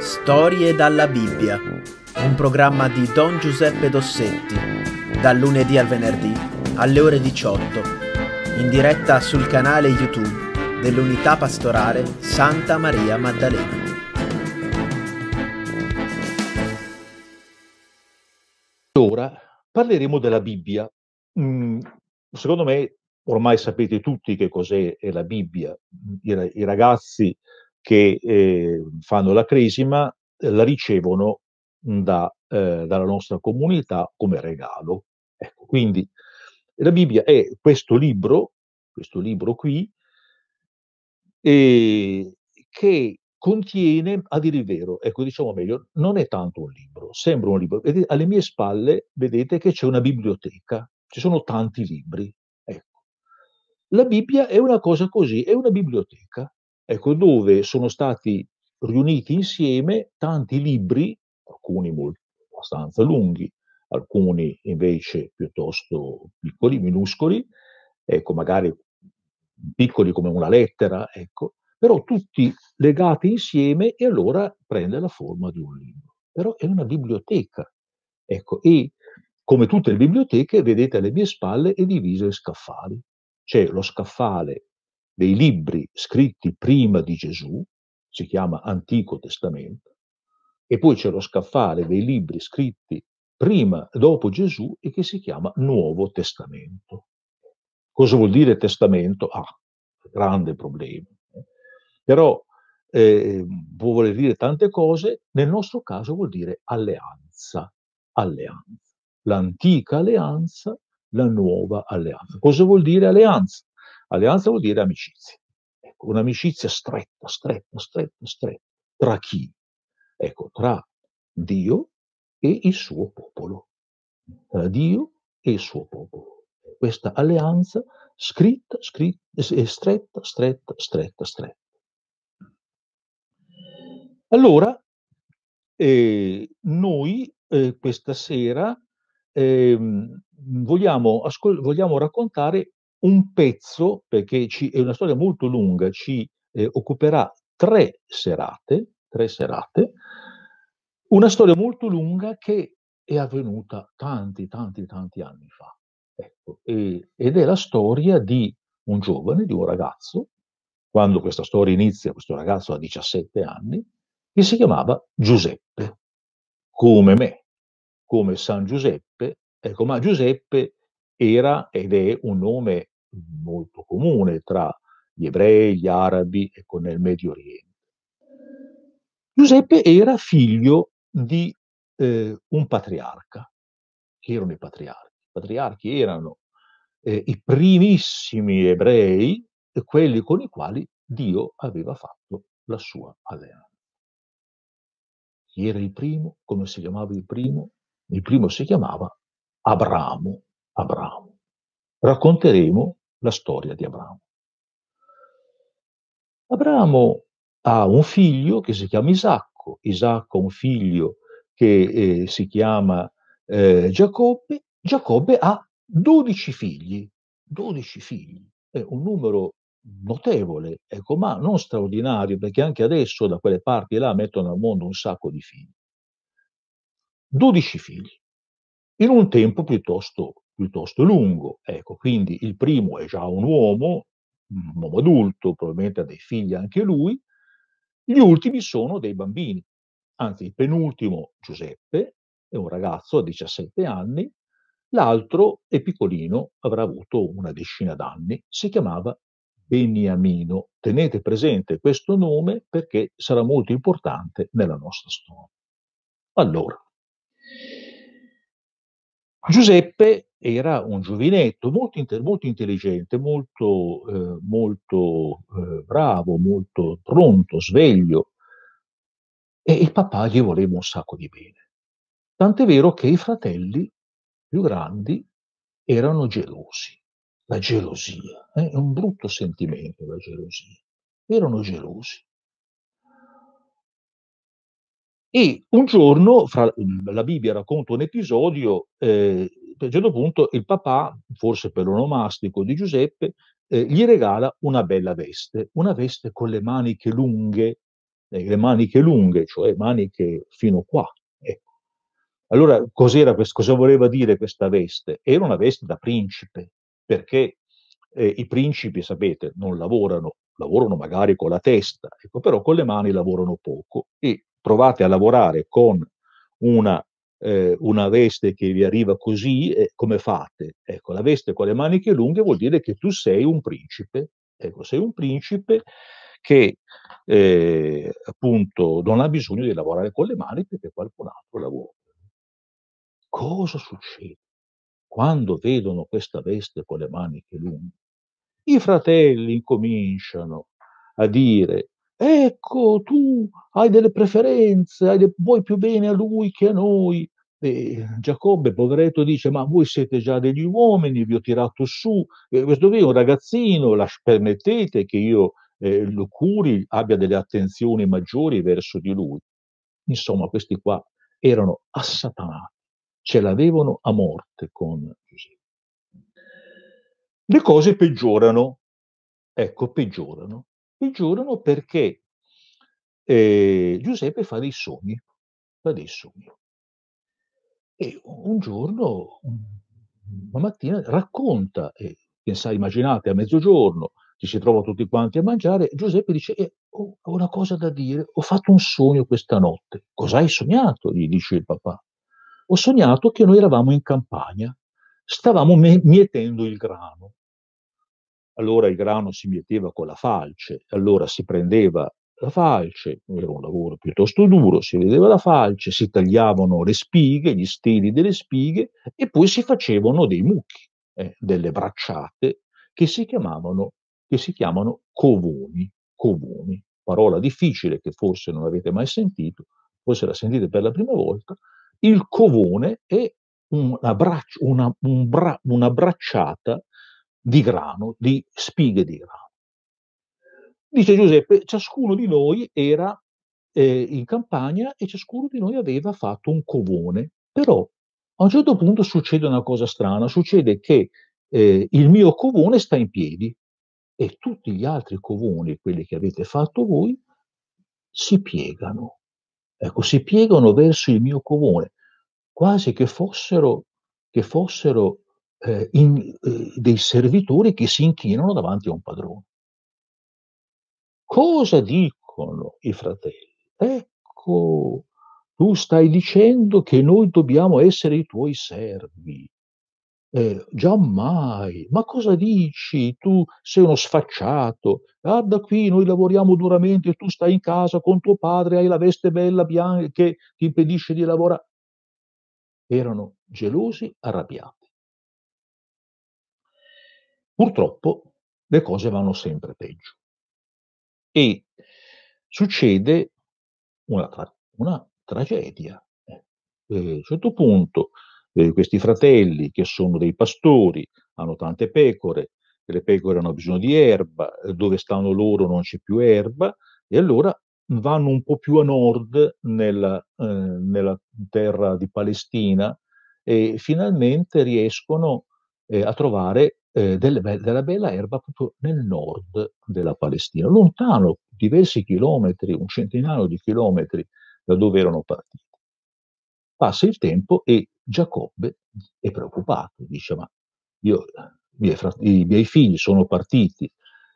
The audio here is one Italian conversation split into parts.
Storie dalla Bibbia, un programma di Don Giuseppe Dossetti, dal lunedì al venerdì alle ore 18, in diretta sul canale YouTube dell'Unità Pastorale Santa Maria Maddalena. Ora parleremo della Bibbia. Mm, secondo me ormai sapete tutti che cos'è la Bibbia. I, i ragazzi che eh, fanno la cresima eh, la ricevono da, eh, dalla nostra comunità come regalo. Ecco, quindi la Bibbia è questo libro, questo libro qui, eh, che contiene, a dire il vero, ecco diciamo meglio, non è tanto un libro, sembra un libro. Vedete, alle mie spalle vedete che c'è una biblioteca, ci sono tanti libri. Ecco. La Bibbia è una cosa così, è una biblioteca ecco, dove sono stati riuniti insieme tanti libri, alcuni molto, abbastanza lunghi, alcuni invece piuttosto piccoli, minuscoli, ecco, magari piccoli come una lettera, ecco, però tutti legati insieme e allora prende la forma di un libro. Però è una biblioteca, ecco, e come tutte le biblioteche, vedete alle mie spalle, è divisa in scaffali. C'è lo scaffale dei libri scritti prima di Gesù, si chiama Antico Testamento, e poi c'è lo scaffale dei libri scritti prima, dopo Gesù e che si chiama Nuovo Testamento. Cosa vuol dire testamento? Ah, grande problema. Però eh, può voler dire tante cose, nel nostro caso vuol dire alleanza, alleanza. L'antica alleanza, la nuova alleanza. Cosa vuol dire alleanza? Alleanza vuol dire amicizia. Ecco, un'amicizia stretta, stretta, stretta, stretta. Tra chi? Ecco, tra Dio e il suo popolo. Tra Dio e il suo popolo. Questa alleanza scritta, scritta, è stretta, stretta, stretta, stretta. Allora, eh, noi eh, questa sera eh, vogliamo, ascol- vogliamo raccontare un pezzo, perché ci, è una storia molto lunga, ci eh, occuperà tre serate, tre serate, una storia molto lunga che è avvenuta tanti, tanti, tanti anni fa. Ecco, e, ed è la storia di un giovane, di un ragazzo, quando questa storia inizia, questo ragazzo ha 17 anni, che si chiamava Giuseppe, come me, come San Giuseppe, ecco, ma Giuseppe era ed è un nome molto comune tra gli ebrei, gli arabi e con nel Medio Oriente. Giuseppe era figlio di eh, un patriarca. Chi erano i patriarchi? I patriarchi erano eh, i primissimi ebrei, quelli con i quali Dio aveva fatto la sua alleanza. Chi era il primo? Come si chiamava il primo? Il primo si chiamava Abramo. Abramo. Racconteremo la storia di Abramo. Abramo ha un figlio che si chiama Isacco, Isacco ha un figlio che eh, si chiama eh, Giacobbe, Giacobbe ha 12 figli, 12 figli, è un numero notevole, ecco, ma non straordinario, perché anche adesso da quelle parti là mettono al mondo un sacco di figli. 12 figli, in un tempo piuttosto piuttosto lungo. Ecco, quindi il primo è già un uomo, un uomo adulto, probabilmente ha dei figli anche lui, gli ultimi sono dei bambini. Anzi, il penultimo, Giuseppe, è un ragazzo a 17 anni, l'altro è piccolino, avrà avuto una decina d'anni, si chiamava Beniamino. Tenete presente questo nome perché sarà molto importante nella nostra storia. Allora, Giuseppe era un giovinetto molto, inter- molto intelligente, molto, eh, molto eh, bravo, molto pronto, sveglio, e il papà gli voleva un sacco di bene. Tant'è vero che i fratelli più grandi erano gelosi. La gelosia eh, è un brutto sentimento, la gelosia. Erano gelosi. E un giorno, fra, la Bibbia racconta un episodio, eh, a un certo punto il papà, forse per l'onomastico di Giuseppe, eh, gli regala una bella veste, una veste con le maniche lunghe, eh, le maniche lunghe, cioè maniche fino qua. Ecco. Allora, cosa voleva dire questa veste? Era una veste da principe, perché eh, i principi, sapete, non lavorano, lavorano magari con la testa, ecco, però con le mani lavorano poco e provate a lavorare con una, eh, una veste che vi arriva così, eh, come fate? Ecco, la veste con le maniche lunghe vuol dire che tu sei un principe, ecco, sei un principe che eh, appunto non ha bisogno di lavorare con le mani perché qualcun altro lavora. Cosa succede? Quando vedono questa veste con le maniche lunghe, i fratelli incominciano a dire ecco, tu hai delle preferenze, hai de- vuoi più bene a lui che a noi. E Giacobbe, poveretto, dice: Ma voi siete già degli uomini, vi ho tirato su. Questo qui è un ragazzino, las- permettete che io eh, lo curi, abbia delle attenzioni maggiori verso di lui. Insomma, questi qua erano assatanati, ce l'avevano a morte con Giuseppe. Le cose peggiorano, ecco, peggiorano peggiorano perché eh, Giuseppe fa dei sogni, fa dei sogni. E un giorno, una mattina, racconta, e pensate, immaginate, a mezzogiorno ci si trova tutti quanti a mangiare, Giuseppe dice, eh, ho una cosa da dire, ho fatto un sogno questa notte. Cosa hai sognato? gli dice il papà. Ho sognato che noi eravamo in campagna, stavamo me- mietendo il grano allora il grano si metteva con la falce, allora si prendeva la falce, era un lavoro piuttosto duro, si vedeva la falce, si tagliavano le spighe, gli steli delle spighe e poi si facevano dei mucchi, eh, delle bracciate che si chiamavano, che si chiamano covoni, covoni, parola difficile che forse non avete mai sentito, forse la sentite per la prima volta, il covone è una, braccia, una, un bra, una bracciata di grano, di spighe di grano. Dice Giuseppe, ciascuno di noi era eh, in campagna e ciascuno di noi aveva fatto un covone, però a un certo punto succede una cosa strana, succede che eh, il mio covone sta in piedi e tutti gli altri covoni, quelli che avete fatto voi, si piegano. Ecco, si piegano verso il mio covone, quasi che fossero, che fossero eh, in, eh, dei servitori che si inchinano davanti a un padrone. Cosa dicono i fratelli? Ecco, tu stai dicendo che noi dobbiamo essere i tuoi servi. Eh, giammai, ma cosa dici? Tu sei uno sfacciato. Guarda qui, noi lavoriamo duramente, tu stai in casa con tuo padre, hai la veste bella bianca che ti impedisce di lavorare. Erano gelosi, arrabbiati. Purtroppo le cose vanno sempre peggio e succede una, tra- una tragedia. Eh, a un certo punto eh, questi fratelli che sono dei pastori hanno tante pecore, le pecore hanno bisogno di erba, dove stanno loro non c'è più erba e allora vanno un po' più a nord nella, eh, nella terra di Palestina e finalmente riescono eh, a trovare eh, delle, della bella erba proprio nel nord della Palestina, lontano diversi chilometri, un centinaio di chilometri da dove erano partiti. Passa il tempo e Giacobbe è preoccupato, dice ma io, i miei, i miei figli sono partiti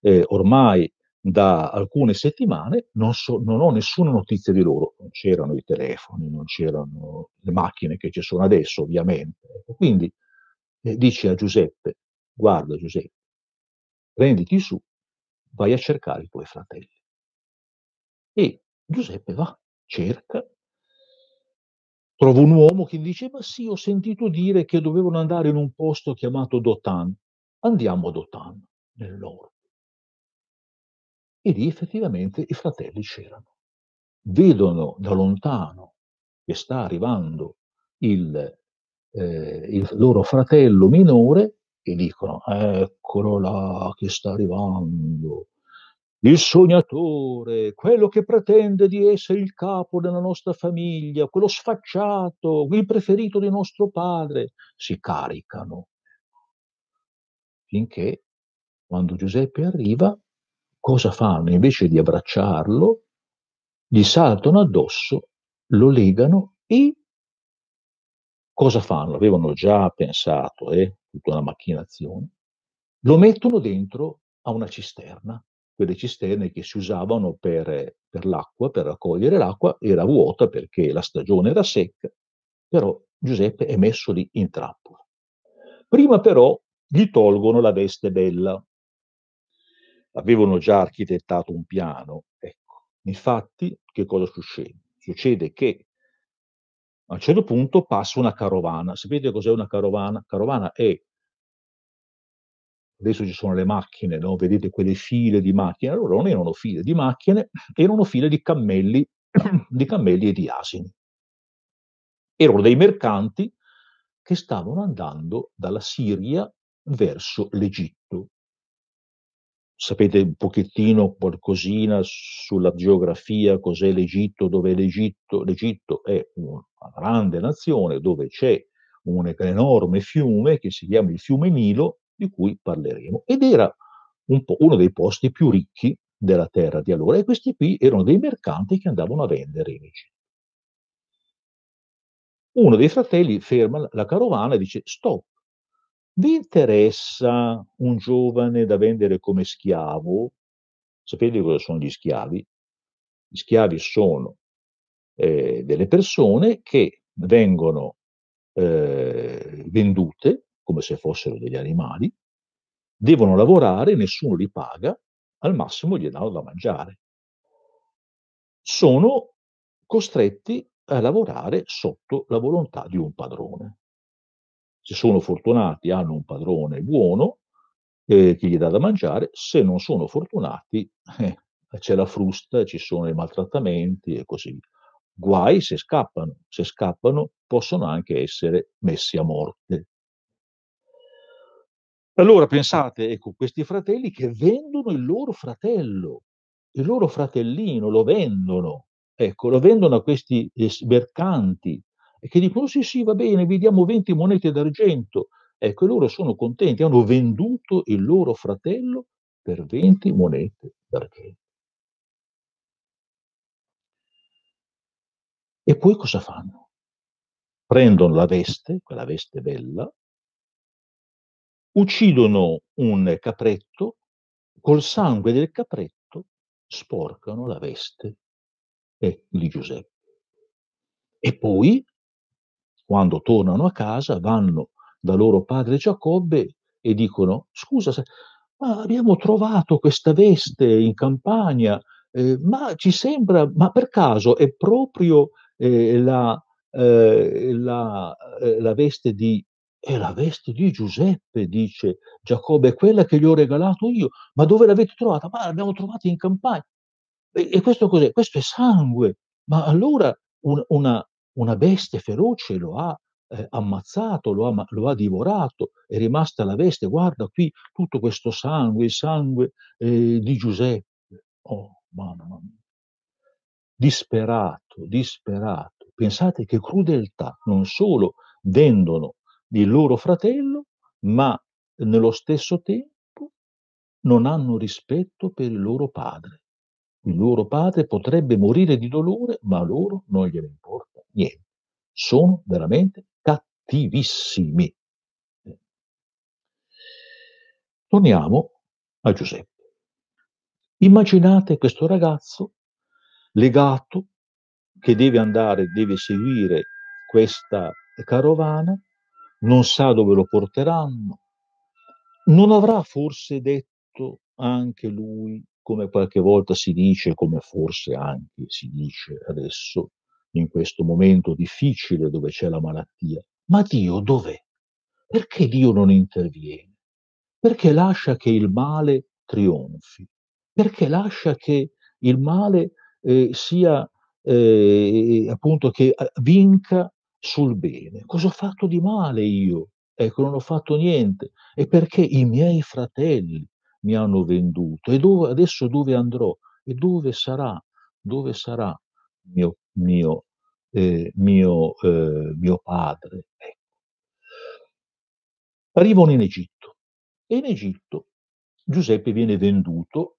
eh, ormai da alcune settimane, non, so, non, ho nessuna notizia di loro, non c'erano i telefoni, non c'erano le macchine che ci sono adesso ovviamente. Quindi eh, dice a Giuseppe, guarda Giuseppe, prenditi su, vai a cercare i tuoi fratelli. E Giuseppe va, cerca, trova un uomo che dice, ma sì, ho sentito dire che dovevano andare in un posto chiamato Dotan. Andiamo a Dotan, nel nord. E lì effettivamente i fratelli c'erano. Vedono da lontano che sta arrivando il, eh, il loro fratello minore e dicono, eccolo là che sta arrivando, il sognatore, quello che pretende di essere il capo della nostra famiglia, quello sfacciato, il preferito di nostro padre, si caricano. Finché, quando Giuseppe arriva, cosa fanno? Invece di abbracciarlo, gli saltano addosso, lo legano e cosa fanno? Avevano già pensato, eh, tutta una macchinazione, lo mettono dentro a una cisterna, quelle cisterne che si usavano per, per l'acqua, per raccogliere l'acqua, era vuota perché la stagione era secca, però Giuseppe è messo lì in trappola. Prima però gli tolgono la veste bella. Avevano già architettato un piano, ecco. Infatti, che cosa succede? Succede che a un certo punto passa una carovana. Sapete cos'è una carovana? Carovana è adesso ci sono le macchine, no? vedete quelle file di macchine, allora non erano file di macchine, erano file di cammelli, di cammelli e di asini. Erano dei mercanti che stavano andando dalla Siria verso l'Egitto. Sapete un pochettino qualcosina sulla geografia, cos'è l'Egitto, dove l'Egitto? L'Egitto è una grande nazione dove c'è un enorme fiume che si chiama il fiume Nilo, di cui parleremo, ed era un uno dei posti più ricchi della terra di allora, e questi qui erano dei mercanti che andavano a vendere in Egitto. Uno dei fratelli ferma la carovana e dice: Stop, vi interessa un giovane da vendere come schiavo? Sapete cosa sono gli schiavi? Gli schiavi sono eh, delle persone che vengono eh, vendute come se fossero degli animali, devono lavorare, nessuno li paga, al massimo gli danno da mangiare. Sono costretti a lavorare sotto la volontà di un padrone. Se sono fortunati hanno un padrone buono eh, che gli dà da mangiare, se non sono fortunati eh, c'è la frusta, ci sono i maltrattamenti e così via. Guai se scappano, se scappano possono anche essere messi a morte. Allora pensate, ecco, questi fratelli che vendono il loro fratello, il loro fratellino, lo vendono, ecco, lo vendono a questi eh, mercanti e che dicono sì, sì, va bene, vi diamo 20 monete d'argento. Ecco, e loro sono contenti, hanno venduto il loro fratello per 20 monete d'argento. E poi cosa fanno? Prendono la veste, quella veste bella, uccidono un capretto, col sangue del capretto sporcano la veste di Giuseppe. E poi, quando tornano a casa, vanno da loro padre Giacobbe e dicono, scusa, ma abbiamo trovato questa veste in campagna, eh, ma ci sembra, ma per caso è proprio eh, la, eh, la, eh, la, veste di è la veste di Giuseppe, dice Giacobbe, è quella che gli ho regalato io. Ma dove l'avete trovata? Ma l'abbiamo trovata in campagna. E, e questo cos'è? Questo è sangue. Ma allora un, una, una bestia feroce lo ha eh, ammazzato, lo ha, lo ha, divorato, è rimasta la veste. Guarda qui tutto questo sangue, il sangue eh, di Giuseppe. Oh, mamma mia. Disperato, disperato. Pensate che crudeltà, non solo vendono il loro fratello, ma nello stesso tempo non hanno rispetto per il loro padre. Il loro padre potrebbe morire di dolore, ma loro non gliene importa niente. Sono veramente cattivissimi. Torniamo a Giuseppe. Immaginate questo ragazzo legato che deve andare, deve seguire questa carovana non sa dove lo porteranno. Non avrà forse detto anche lui, come qualche volta si dice, come forse anche si dice adesso, in questo momento difficile dove c'è la malattia, ma Dio dov'è? Perché Dio non interviene? Perché lascia che il male trionfi? Perché lascia che il male eh, sia eh, appunto che eh, vinca sul bene. Cosa ho fatto di male io? Ecco, non ho fatto niente. E perché i miei fratelli mi hanno venduto? E dove, adesso dove andrò? E dove sarà? Dove sarà mio, mio, eh, mio, eh, mio padre? Ecco. Arrivano in Egitto e in Egitto Giuseppe viene venduto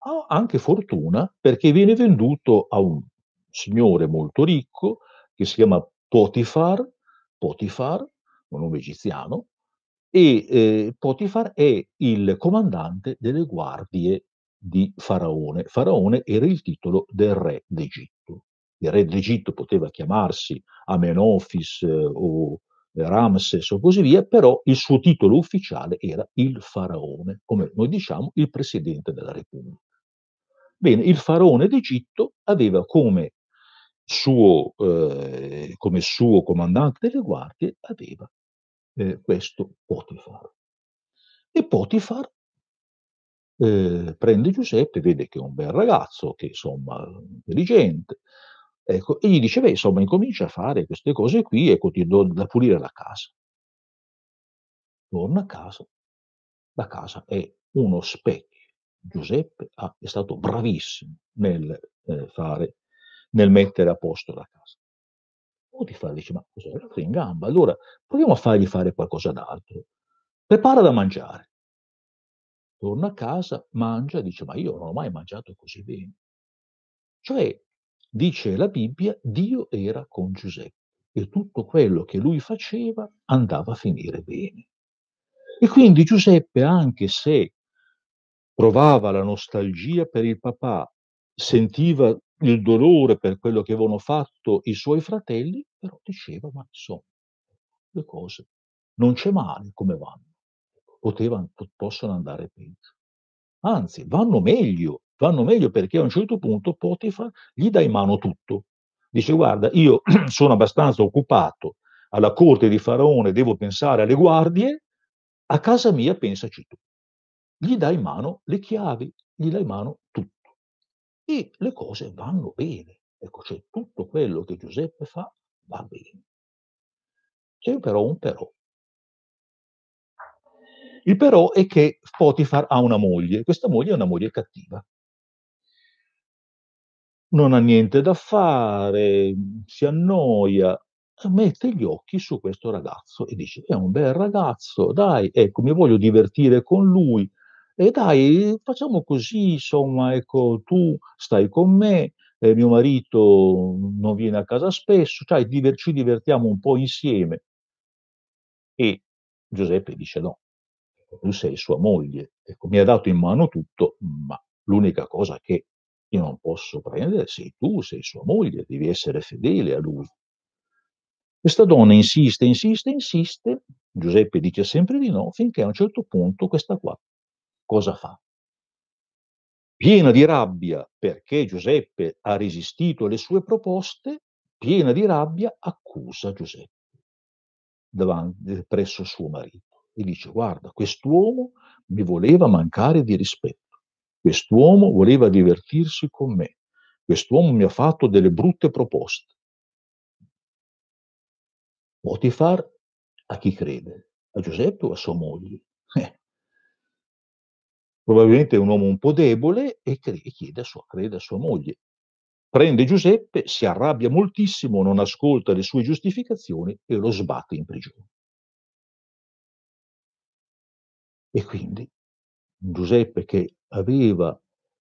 Ha anche fortuna perché viene venduto a un signore molto ricco che si chiama Potifar, Potifar, un nome egiziano, e eh, Potifar è il comandante delle guardie di Faraone. Faraone era il titolo del re d'Egitto. Il re d'Egitto poteva chiamarsi Amenofis eh, o Ramses o così via, però il suo titolo ufficiale era il faraone, come noi diciamo il presidente della Repubblica. Bene, il faraone d'Egitto aveva come suo, eh, come suo comandante delle guardie, aveva eh, questo Potifar. E Potifar eh, prende Giuseppe, vede che è un bel ragazzo, che insomma intelligente, ecco, e gli dice, beh, insomma, incomincia a fare queste cose qui e continua da pulire la casa. Torna a casa, la casa è uno specchio. Giuseppe ha, è stato bravissimo nel eh, fare, nel mettere a posto la casa. Potifar dice, ma cos'è? L'altro in gamba. Allora proviamo a fargli fare qualcosa d'altro. Prepara da mangiare. Torna a casa, mangia, dice, ma io non ho mai mangiato così bene. Cioè, dice la Bibbia, Dio era con Giuseppe e tutto quello che lui faceva andava a finire bene. E quindi Giuseppe, anche se provava la nostalgia per il papà, sentiva il dolore per quello che avevano fatto i suoi fratelli, però diceva, ma insomma, le cose non c'è male come vanno, potevano, possono andare peggio. Anzi, vanno meglio, vanno meglio perché a un certo punto Potifar gli dà in mano tutto. Dice, guarda, io sono abbastanza occupato alla corte di Faraone, devo pensare alle guardie, a casa mia pensaci tu. Gli dà in mano le chiavi, gli dà in mano tutto. E le cose vanno bene. Ecco, cioè tutto quello che Giuseppe fa va bene. C'è però un però. Il però è che Potifar ha una moglie, questa moglie è una moglie cattiva. Non ha niente da fare, si annoia, mette gli occhi su questo ragazzo e dice: È un bel ragazzo, dai, ecco, mi voglio divertire con lui. E dai, facciamo così, insomma, ecco, tu stai con me, eh, mio marito non viene a casa spesso, cioè diver- ci divertiamo un po' insieme. E Giuseppe dice: No, tu sei sua moglie, ecco, mi ha dato in mano tutto, ma l'unica cosa che io non posso prendere sei tu, sei sua moglie, devi essere fedele a lui. Questa donna insiste, insiste, insiste, Giuseppe dice sempre di no, finché a un certo punto questa qua cosa fa? Piena di rabbia perché Giuseppe ha resistito alle sue proposte, piena di rabbia accusa Giuseppe davanti, presso suo marito e dice guarda, quest'uomo mi voleva mancare di rispetto, quest'uomo voleva divertirsi con me, quest'uomo mi ha fatto delle brutte proposte. Potifar a chi crede? A Giuseppe o a sua moglie? Eh. Probabilmente è un uomo un po' debole e chiede a sua, crede a sua moglie. Prende Giuseppe, si arrabbia moltissimo, non ascolta le sue giustificazioni e lo sbatte in prigione. E quindi Giuseppe che aveva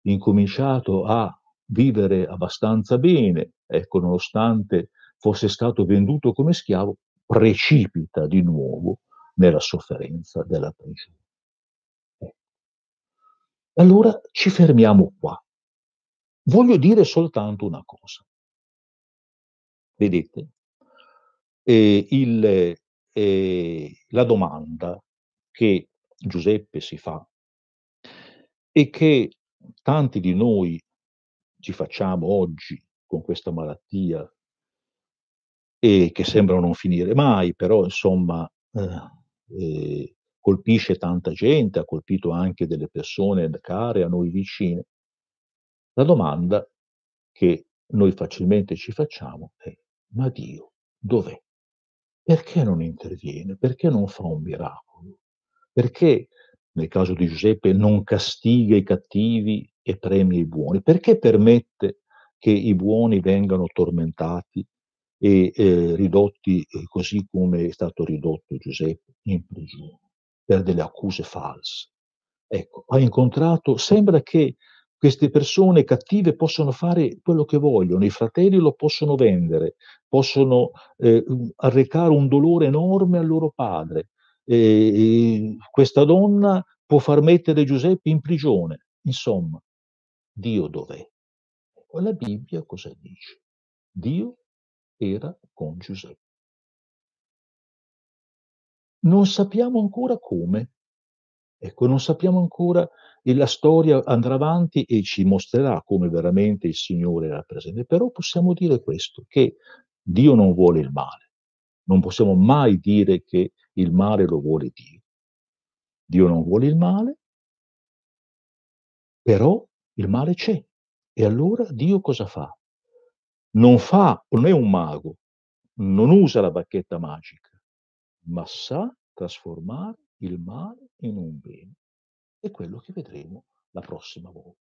incominciato a vivere abbastanza bene, ecco, nonostante fosse stato venduto come schiavo, precipita di nuovo nella sofferenza della prigione. Ecco. Allora ci fermiamo qua. Voglio dire soltanto una cosa. Vedete, eh, il, eh, la domanda che Giuseppe si fa e che tanti di noi ci facciamo oggi con questa malattia e che sembra non finire mai, però insomma eh, eh, colpisce tanta gente, ha colpito anche delle persone care a noi vicine. La domanda che noi facilmente ci facciamo è, ma Dio dov'è? Perché non interviene? Perché non fa un miracolo? Perché nel caso di Giuseppe non castiga i cattivi e premia i buoni? Perché permette che i buoni vengano tormentati e eh, ridotti eh, così come è stato ridotto Giuseppe in prigione per delle accuse false. Ecco, ha incontrato, sembra che queste persone cattive possono fare quello che vogliono, i fratelli lo possono vendere, possono eh, arrecare un dolore enorme al loro padre. E, questa donna può far mettere Giuseppe in prigione. Insomma, Dio dov'è? La Bibbia cosa dice? Dio era con Giuseppe. Non sappiamo ancora come. Ecco, non sappiamo ancora e la storia andrà avanti e ci mostrerà come veramente il Signore era presente. Però possiamo dire questo, che Dio non vuole il male. Non possiamo mai dire che il male lo vuole Dio. Dio non vuole il male, però il male c'è. E allora Dio cosa fa? Non fa, non è un mago, non usa la bacchetta magica, ma sa trasformare il male in un bene. È quello che vedremo la prossima volta.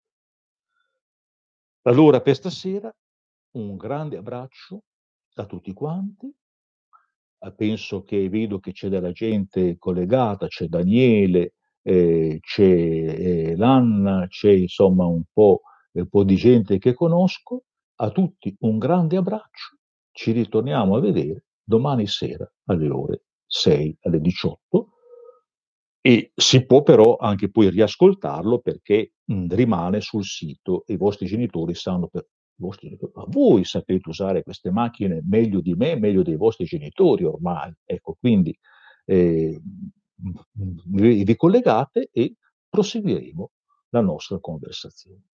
Allora per stasera un grande abbraccio a tutti quanti. Ah, penso che vedo che c'è della gente collegata, c'è Daniele, eh, c'è eh, Lanna, c'è insomma un po', un po' di gente che conosco. A tutti un grande abbraccio. Ci ritorniamo a vedere domani sera alle ore 6 alle 18 e si può però anche poi riascoltarlo perché mh, rimane sul sito e i vostri genitori sanno per vostri voi sapete usare queste macchine meglio di me, meglio dei vostri genitori ormai. Ecco, quindi eh, vi collegate e proseguiremo la nostra conversazione.